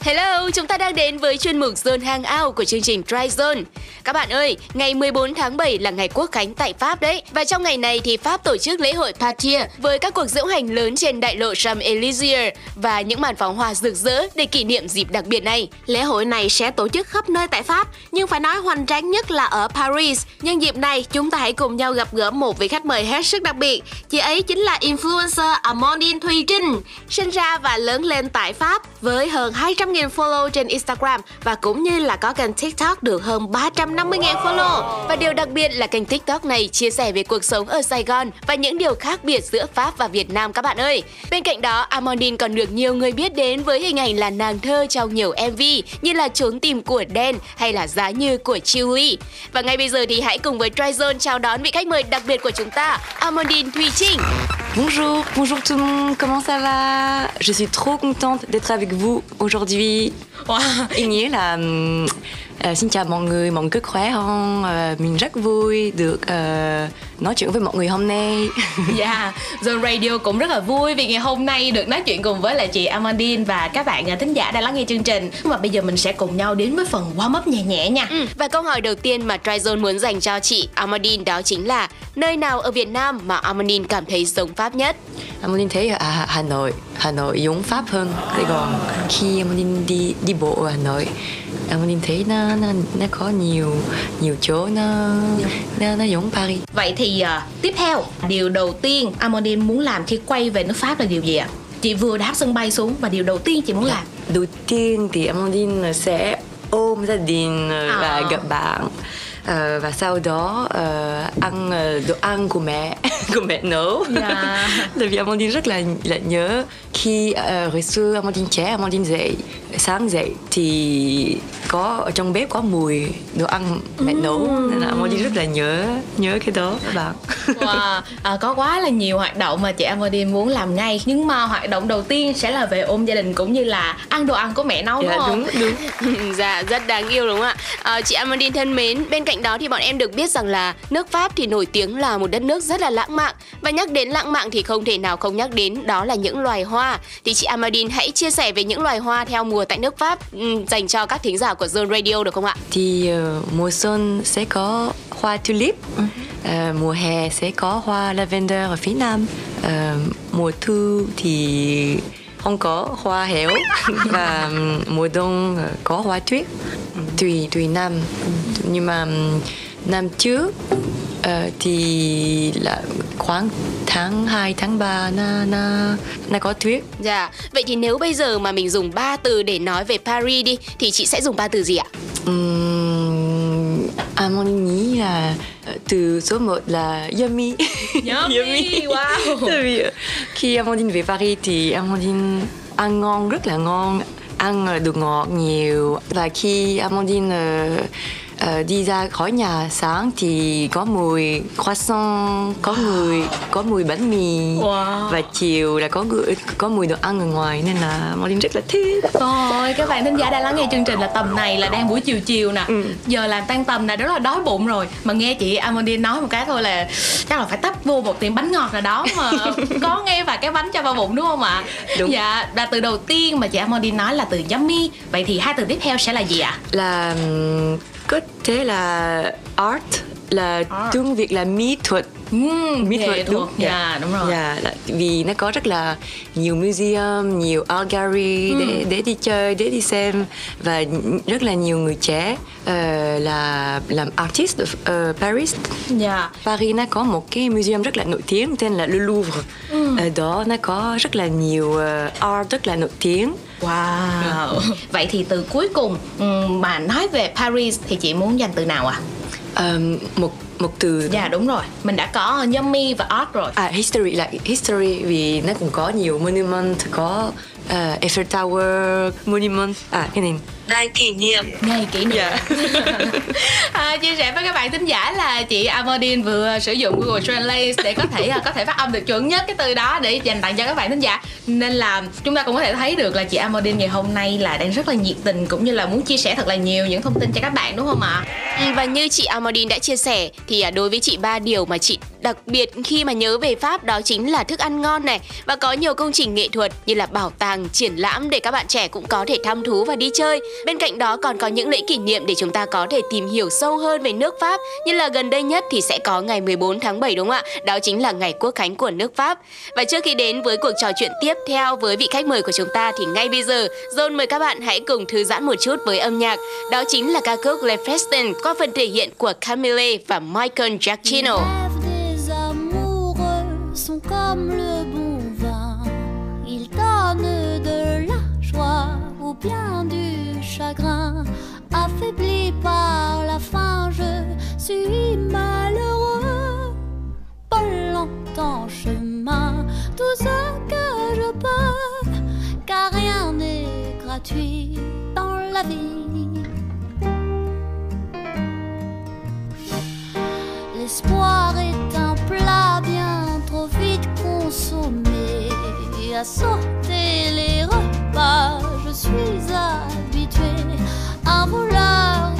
Hello, chúng ta đang đến với chuyên mục Zone Hangout của chương trình Try Zone. Các bạn ơi, ngày 14 tháng 7 là ngày quốc khánh tại Pháp đấy. Và trong ngày này thì Pháp tổ chức lễ hội Patia với các cuộc diễu hành lớn trên đại lộ Champs-Élysées và những màn pháo hoa rực rỡ để kỷ niệm dịp đặc biệt này. Lễ hội này sẽ tổ chức khắp nơi tại Pháp, nhưng phải nói hoành tráng nhất là ở Paris. Nhân dịp này, chúng ta hãy cùng nhau gặp gỡ một vị khách mời hết sức đặc biệt. Chị ấy chính là influencer Amandine Thùy Trinh, sinh ra và lớn lên tại Pháp với hơn 200.000 follow trên Instagram và cũng như là có kênh TikTok được hơn 350.000 follow. Và điều đặc biệt là kênh TikTok này chia sẻ về cuộc sống ở Sài Gòn và những điều khác biệt giữa Pháp và Việt Nam các bạn ơi. Bên cạnh đó, Amandine còn được nhiều người biết đến với hình ảnh là nàng thơ trong nhiều MV như là Trốn tìm của Đen hay là Giá như của Chewy. Và ngay bây giờ thì hãy cùng với Tryzone chào đón vị khách mời đặc biệt của chúng ta, Amandine Thùy Trinh. Bonjour, bonjour tout le monde, comment ça va? Je suis trop contente d'être avec vous aujourd'hui. Wow. Nghĩa là uh, xin chào mọi người, mọi người cứ khỏe không? Uh, mình rất vui được uh, nói chuyện với mọi người hôm nay. Dạ, yeah, Zone Radio cũng rất là vui vì ngày hôm nay được nói chuyện cùng với là chị Amandine và các bạn thính giả đang lắng nghe chương trình. Và bây giờ mình sẽ cùng nhau đến với phần warm up nhẹ nhẹ nha. Ừ, và câu hỏi đầu tiên mà Tryzone muốn dành cho chị Amandine đó chính là nơi nào ở Việt Nam mà Amandine cảm thấy giống Pháp nhất? Amandine thấy ở Hà Nội, Hà Nội giống Pháp hơn. Sài Gòn khi Amandine đi đi bộ ở Hà Nội Amandine thấy nó nó nó có nhiều nhiều chỗ nó nó nó giống Paris. Vậy thì uh, tiếp theo điều đầu tiên Amandine muốn làm khi quay về nước Pháp là điều gì ạ? Chị vừa đáp sân bay xuống và điều đầu tiên chị muốn làm. Đầu tiên thì Amandine sẽ ôm gia đình à. và gặp bạn uh, và sau đó uh, ăn uh, đồ ăn của mẹ của mẹ nấu yeah. tại vì Amandine rất là là nhớ khi uh, hồi xưa Amandine trẻ Amandine dậy sáng dậy thì có ở trong bếp có mùi đồ ăn mẹ mm. nấu nên là Amandine rất là nhớ nhớ cái đó các bạn. Wow. à, có quá là nhiều hoạt động mà chị Amandine muốn làm ngay. Nhưng mà hoạt động đầu tiên sẽ là về ôm gia đình cũng như là ăn đồ ăn của mẹ nấu dạ, đúng không? đúng đúng. Dạ rất đáng yêu đúng không ạ? À, chị Amandine thân mến bên cạnh đó thì bọn em được biết rằng là nước Pháp thì nổi tiếng là một đất nước rất là lãng mạn. Và nhắc đến lãng mạn thì không thể nào không nhắc đến đó là những loài hoa. Thì chị Amandine hãy chia sẻ về những loài hoa theo mùa tại nước Pháp dành cho các thính giả của Zone Radio được không ạ? Thì uh, mùa xuân sẽ có hoa tulip, uh, mùa hè sẽ có hoa lavender ở phía nam, uh, mùa thu thì không có hoa héo và mùa đông có hoa tuyết. Tùy tùy năm. Nhưng mà năm trước uh, thì là khoảng tháng 2, tháng 3 nó nó nó có tuyết. Dạ. Vậy thì nếu bây giờ mà mình dùng ba từ để nói về Paris đi thì chị sẽ dùng ba từ gì ạ? Uhm, à, nghĩ là từ số 1 là yummy. Yummy, yummy. wow. Tại vì khi Amandine về Paris thì Amandine ăn ngon rất là ngon ăn đồ ngọt nhiều và khi Amandine uh, uh, đi ra khỏi nhà sáng thì có mùi croissant có mùi có mùi bánh mì. Wow. và chiều là có có mùi đồ ăn ở ngoài nên là Molin rất là thích. Rồi các bạn thính giả đang lắng nghe chương trình là tầm này là đang buổi chiều chiều nè. Ừ. giờ làm tan tầm này rất là đói bụng rồi. Mà nghe chị Amandine nói một cái thôi là chắc là phải tấp vô một tiệm bánh ngọt nào đó mà có nghe vài cái bánh cho vào bụng đúng không ạ? Đúng. dạ là từ đầu tiên mà chị Amandine nói là từ yummy. Vậy thì hai từ tiếp theo sẽ là gì ạ? Là có thể là art là art. tiếng việt là mỹ thuật Mm, mỹ thuật đúng dạ yeah, đúng rồi dạ yeah, vì nó có rất là nhiều museum nhiều art gallery mm. để để đi chơi để đi xem và rất là nhiều người trẻ uh, là làm artist ở uh, Paris yeah. Dạ. Paris nó có một cái museum rất là nổi tiếng tên là Le Louvre mm. ở đó nó có rất là nhiều uh, art rất là nổi tiếng Wow. Vậy thì từ cuối cùng mà nói về Paris thì chị muốn dành từ nào ạ? À? Um, một một từ dạ đúng rồi mình đã có yummy và art rồi à history là history vì nó cũng có nhiều monument có uh, Eiffel Tower monument à cái này ngày kỷ niệm. Ngày kỷ niệm. Yeah. à, chia sẻ với các bạn thính giả là chị Amandine vừa sử dụng Google Translate để có thể có thể phát âm được chuẩn nhất cái từ đó để dành tặng cho các bạn thính giả. Nên là chúng ta cũng có thể thấy được là chị Amandine ngày hôm nay là đang rất là nhiệt tình cũng như là muốn chia sẻ thật là nhiều những thông tin cho các bạn đúng không ạ? Ừ, và như chị Amandine đã chia sẻ thì à, đối với chị ba điều mà chị đặc biệt khi mà nhớ về Pháp đó chính là thức ăn ngon này. Và có nhiều công trình nghệ thuật như là bảo tàng, triển lãm để các bạn trẻ cũng có thể thăm thú và đi chơi. Bên cạnh đó còn có những lễ kỷ niệm để chúng ta có thể tìm hiểu sâu hơn về nước Pháp như là gần đây nhất thì sẽ có ngày 14 tháng 7 đúng không ạ? Đó chính là ngày quốc khánh của nước Pháp. Và trước khi đến với cuộc trò chuyện tiếp theo với vị khách mời của chúng ta thì ngay bây giờ, John mời các bạn hãy cùng thư giãn một chút với âm nhạc. Đó chính là ca khúc Le Festin qua phần thể hiện của Camille và Michael Giacchino. comme ce que je peux, car rien n'est gratuit dans la vie. L'espoir est un plat bien trop vite consommé. À sauter les repas, je suis habitué. Un voleur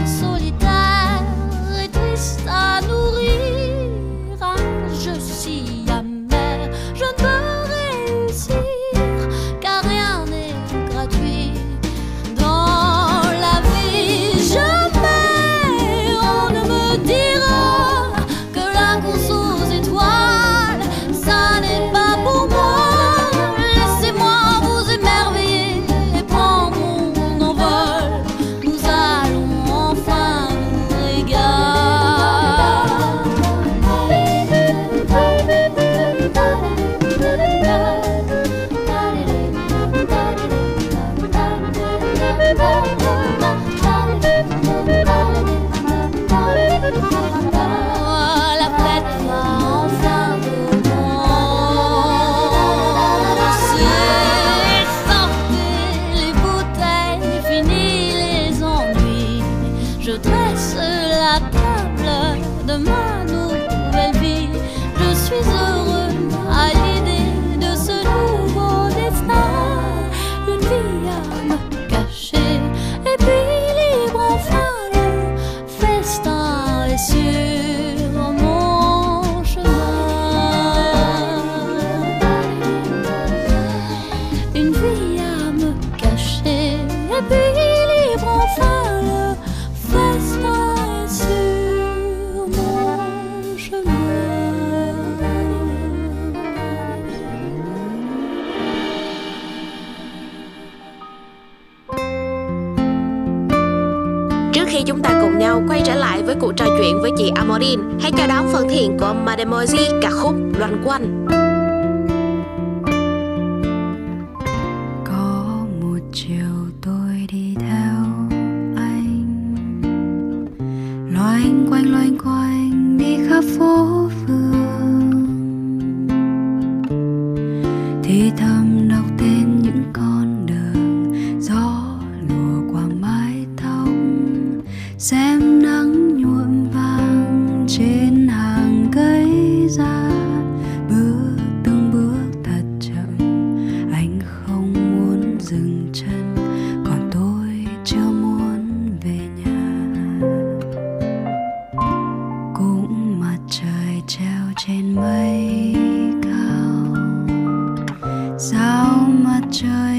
hãy chào đón phần thiện của Mademoiselle ca khúc Loan quanh. có một chiều tôi đi theo anh loanh quanh loanh quanh, đi khắp phố treo trên mây cao. Sao mặt trời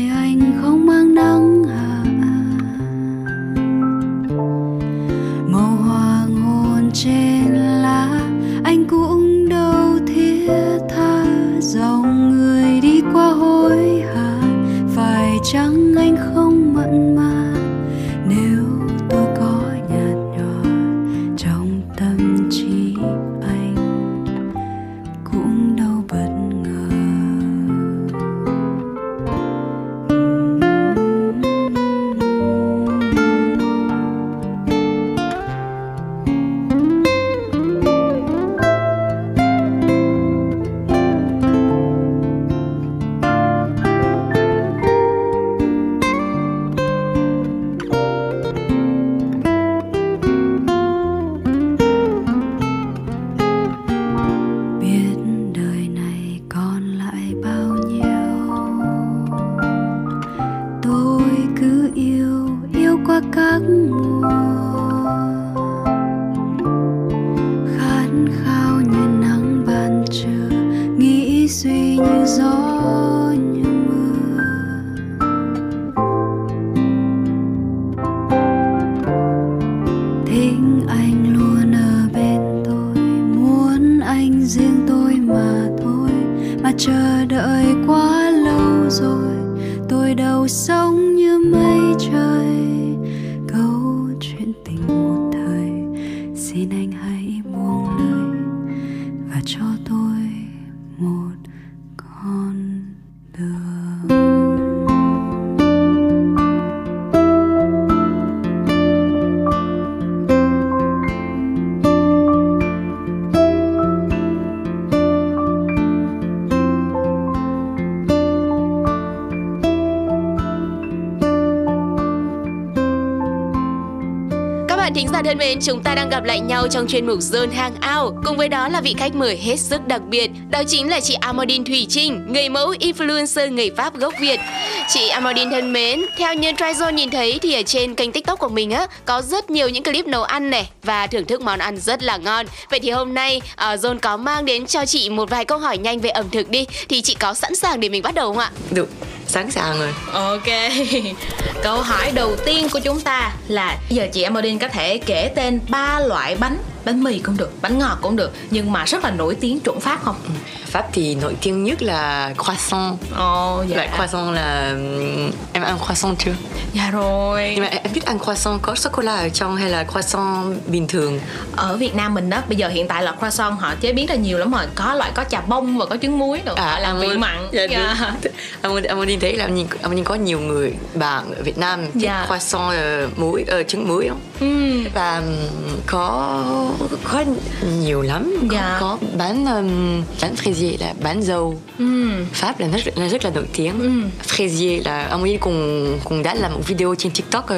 mến, chúng ta đang gặp lại nhau trong chuyên mục Zone Hangout. Cùng với đó là vị khách mời hết sức đặc biệt, đó chính là chị Amandine Thủy Trinh, người mẫu influencer người Pháp gốc Việt. Chị Amandine thân mến, theo như Tryzone nhìn thấy thì ở trên kênh TikTok của mình á có rất nhiều những clip nấu ăn này và thưởng thức món ăn rất là ngon. Vậy thì hôm nay uh, Zone có mang đến cho chị một vài câu hỏi nhanh về ẩm thực đi, thì chị có sẵn sàng để mình bắt đầu không ạ? được sẵn sàng rồi Ok Câu hỏi đầu tiên của chúng ta là Giờ chị Amandine có thể kể tên ba loại bánh Bánh mì cũng được, bánh ngọt cũng được Nhưng mà rất là nổi tiếng chuẩn Pháp không? Pháp thì nổi tiếng nhất là croissant Ồ dạ loại croissant là em ăn croissant chưa Dạ rồi nhưng mà em biết ăn croissant có sô cô la ở trong hay là croissant bình thường Ở Việt Nam mình đó Bây giờ hiện tại là croissant họ chế biến ra nhiều lắm rồi Có loại có trà bông và có trứng muối nữa Họ làm vị mặn dạ, Dạ. đúng. Amandine Amandine thấy là Amandine, Amandine có nhiều người bạn ở Việt Nam thích Dạ. croissant uh, muối uh, trứng muối không Ừm. và có có nhiều lắm có, Dạ. có bán um, bán fraisier là bán dầu Ừm. Pháp là rất là rất là nổi tiếng. Ừ. fraisier là ông ấy cùng cùng đã làm một video trên TikTok uh,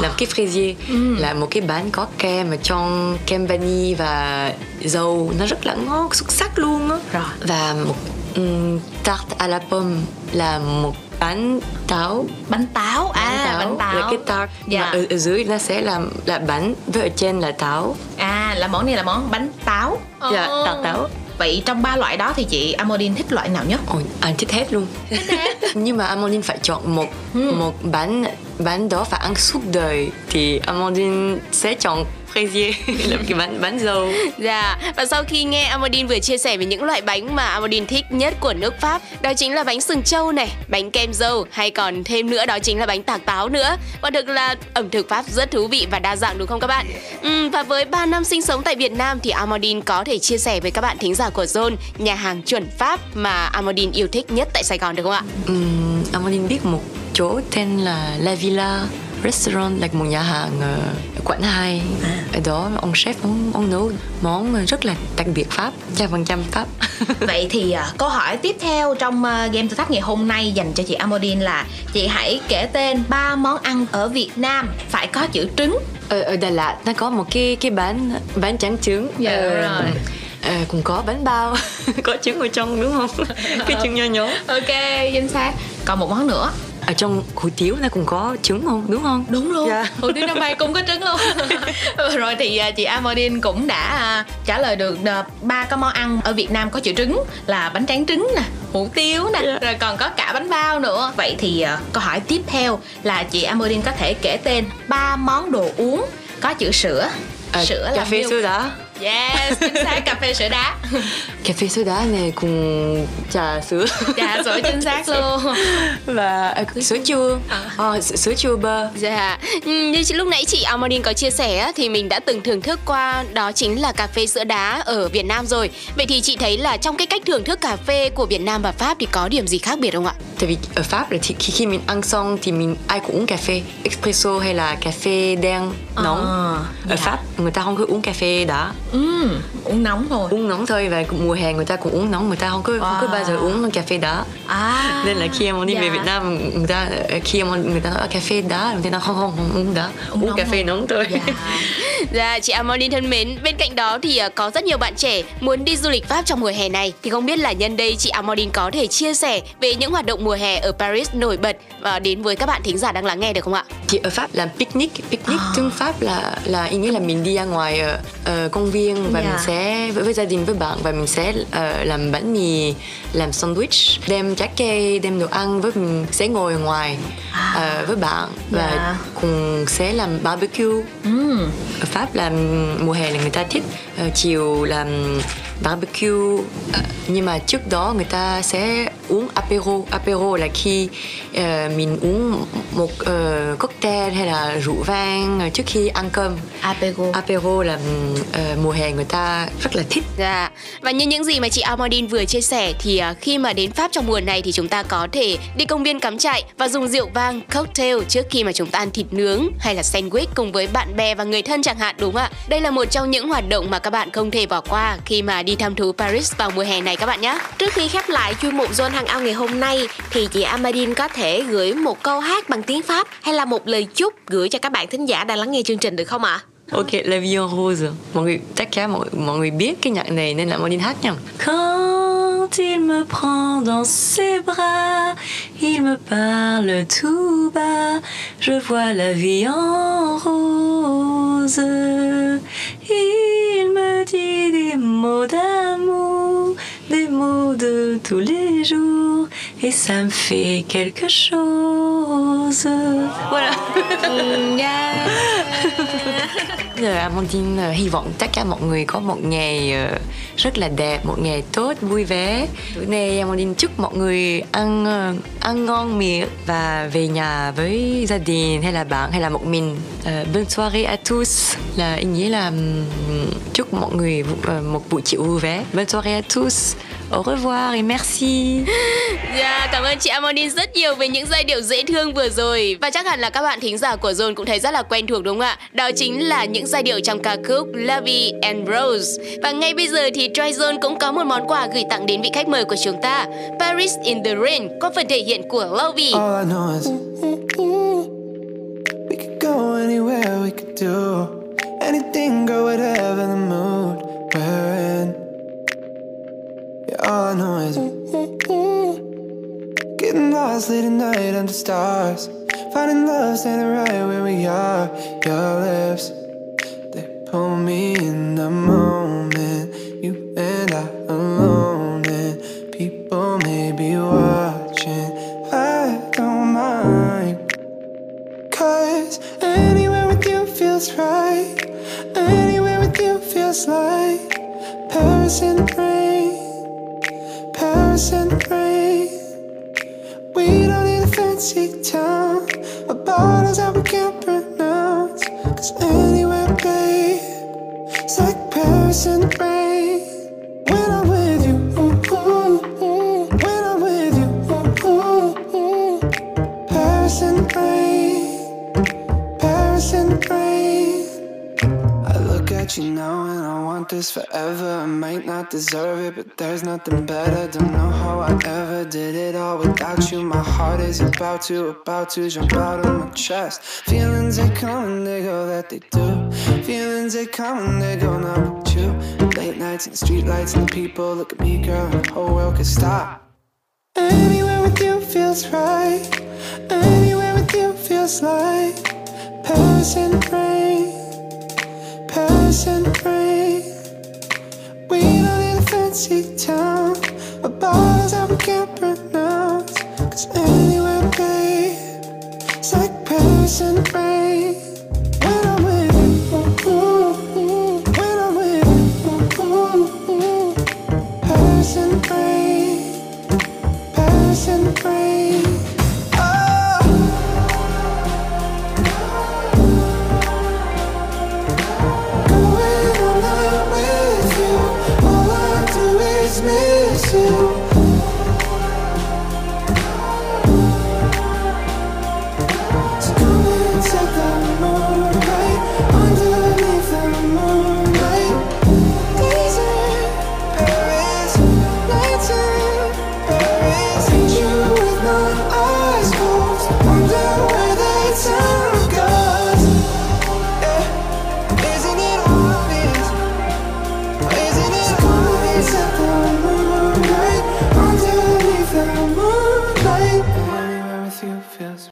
làm cái fraisier. Ừ. là một cái bánh có kem ở trong kem vani và dầu nó rất là ngon xuất sắc luôn á. Và một um, tarte à la pomme là một bánh táo. Bánh táo. À bánh táo. là cái tart Dạ. mà ở, ở dưới nó sẽ là là bánh với ở trên là táo. À là món này là món bánh táo. Dạ Ồ. tart táo Vậy trong ba loại đó thì chị Amandine thích loại nào nhất? Ôi, anh thích hết luôn. Nhưng mà Amandine phải chọn một một bánh bánh đó phải ăn suốt đời. Thì Amandine sẽ chọn fraisier là cái bánh bánh dầu Dạ, và sau khi nghe Amandine vừa chia sẻ về những loại bánh mà Amandine thích nhất của nước Pháp Đó chính là bánh sừng trâu này, bánh kem dâu hay còn thêm nữa đó chính là bánh tạc táo nữa. Quả thực là ẩm thực Pháp rất thú vị và đa dạng đúng không các bạn? Ừm, và với 3 năm sinh sống tại Việt Nam thì Amandine có thể chia sẻ với các bạn thính giả của Zone Nhà hàng chuẩn Pháp mà Amandine yêu thích nhất tại Sài Gòn được không ạ? um, Amandine biết một chỗ tên là La Villa Restaurant là một nhà hàng ờ, ở quận 2 ở đó ông chef ông, ông nấu món rất là đặc biệt Pháp trăm phần trăm Pháp Vậy thì à, câu hỏi tiếp theo trong à, game thử thách ngày hôm nay dành cho chị Amandine là chị hãy kể tên ba món ăn ở Việt Nam phải có chữ trứng. ở, ở Đà Lạt nó có một cái cái bánh bánh trắng trứng Dạ, rồi. ờ, cũng có bánh bao có trứng ở trong đúng không cái trứng nho nhỏ Ok, chính xác. Còn một món nữa. Ở trong hủ tiếu nó cũng có trứng không đúng không Đúng luôn. Dạ. Hủ tiếu năm nay cũng có trứng luôn. Rồi thì à, chị Amandine cũng đã à, trả lời được à, ba cái món ăn ở Việt Nam có chữ trứng là bánh tráng trứng nè, hủ tiếu nè, Dạ. rồi còn có cả bánh bao nữa. Vậy thì à, câu hỏi tiếp theo là chị Amandine có thể kể tên ba món đồ uống có chữ sữa. Ờ, sữa cà là phê milk. soda Yes, chính xác cà phê sữa đá. cà phê soda này cùng trà sữa Dạ, sữa chính xác luôn. và à, sữa chua Ờ, sữa, sữa chua bơ Dạ, Ừm, như lúc nãy chị Amandine có chia sẻ thì mình đã từng thưởng thức qua đó chính là cà phê sữa đá ở Việt Nam rồi. Vậy thì chị thấy là trong cái cách thưởng thức cà phê của Việt Nam và Pháp thì có điểm gì khác biệt không ạ? tại vì ở Pháp là thì, khi, khi mình ăn xong thì mình ai cũng uống cà phê espresso hay là cà phê đen nóng À, ở dạ. Pháp người ta không có uống cà phê đá Ừm, uống nóng thôi. uống nóng thôi và mùa hè người ta cũng uống nóng người ta không có không có Wow. bao giờ uống cà phê đá À. nên là khi em đi về dạ. Việt Nam người ta khi em người ta nói cà phê đá người ta không không không uống đá Uống uống, cà phê nóng thôi Dạ. Dạ, chị Amandine thân mến, bên cạnh đó thì ờ, có rất nhiều bạn trẻ muốn đi du lịch Pháp trong mùa hè này. Thì không biết là nhân đây chị Amandine có thể chia sẻ về những hoạt động mùa hè ở Paris nổi bật và đến với các bạn thính giả đang lắng nghe được không ạ? thì ở Pháp làm picnic picnic À. tiếng Pháp là là ý nghĩa là mình đi ra ngoài ở, ở công viên và Dạ. mình sẽ với, với gia đình với bạn và mình sẽ ờ, làm bánh mì làm sandwich đem trái cây đem đồ ăn với mình sẽ ngồi ngoài ờ, với bạn và Dạ. cùng sẽ làm barbecue Ừm. ở Pháp là mùa hè là người ta thích ờ, chiều làm barbecue Ờ, nhưng mà trước đó người ta sẽ uống apero. Apero là khi uh, mình uống một uh, cocktail hay là rượu vang trước khi ăn cơm. Apego apero là uh, mùa hè người ta rất là thích. Dạ, và như những gì mà chị Amandine vừa chia sẻ thì à, khi mà đến Pháp trong mùa này thì chúng ta có thể đi công viên cắm trại và dùng rượu vang cocktail trước khi mà chúng ta ăn thịt nướng hay là sandwich cùng với bạn bè và người thân chẳng hạn đúng không ạ? Đây là một trong những hoạt động mà các bạn không thể bỏ qua khi mà đi thăm thú Paris vào mùa hè này các bạn nhé. Trước khi khép lại chuyên mục Zone Hangout ngày hôm nay thì chị Amadine có thể gửi một câu hát bằng tiếng Pháp hay là một lời chúc gửi cho các bạn thính giả đang lắng nghe chương trình được không ạ? Ok, La vie en rose. Mọi người chắc chắn mọi, mọi người biết cái nhạc này nên là đi hát nha. Quand il me prend dans ses bras, il me parle tout bas, je vois la vie en rose. Il mots d'amour, des mots de tous les jours, et ça me fait quelque chose. Voilà. Dạ. Giờ Amandine ờ, hy vọng tất cả mọi người có một ngày ờ, rất là đẹp, một ngày tốt, vui vẻ. Tối nay Amandine chúc mọi người ăn ờ, ăn ngon miệng và về nhà với gia đình hay là bạn hay là một mình. Uh, bonne soirée à tous là ý nghĩa là chúc mọi người uh, một buổi chiều vui vẻ. Bonne soirée à tous. Au revoir et merci. Dạ, cảm ơn chị Amandine rất nhiều về những giai điệu dễ thương vừa rồi Và chắc hẳn là các bạn thính giả của Zone cũng thấy rất là quen thuộc đúng không ạ? Đó chính là những giai điệu trong ca khúc Lovey and Rose Và ngay bây giờ thì Troy Zone cũng có một món quà gửi tặng đến vị khách mời của chúng ta Paris in the Rain có phần thể hiện của Lovey All I know is we could go anywhere, we could do anything, go whatever the all I know is getting lost late at night under stars, finding love standing right where we are. Your lips, this forever. I might not deserve it, but there's nothing better. Don't know how I ever did it all without you. My heart is about to, about to jump out of my chest. Feelings they come and they go, that they do. Feelings they come and they go, not with you. Late nights and the street lights and the people look at me, girl, and the whole world could stop. Anywhere with you feels right. Anywhere with you feels like Paris the rain. Paris the rain. Fancy town. A bottles that we can't pronounce. Cause anywhere, babe, it's like Paris the rain. miss you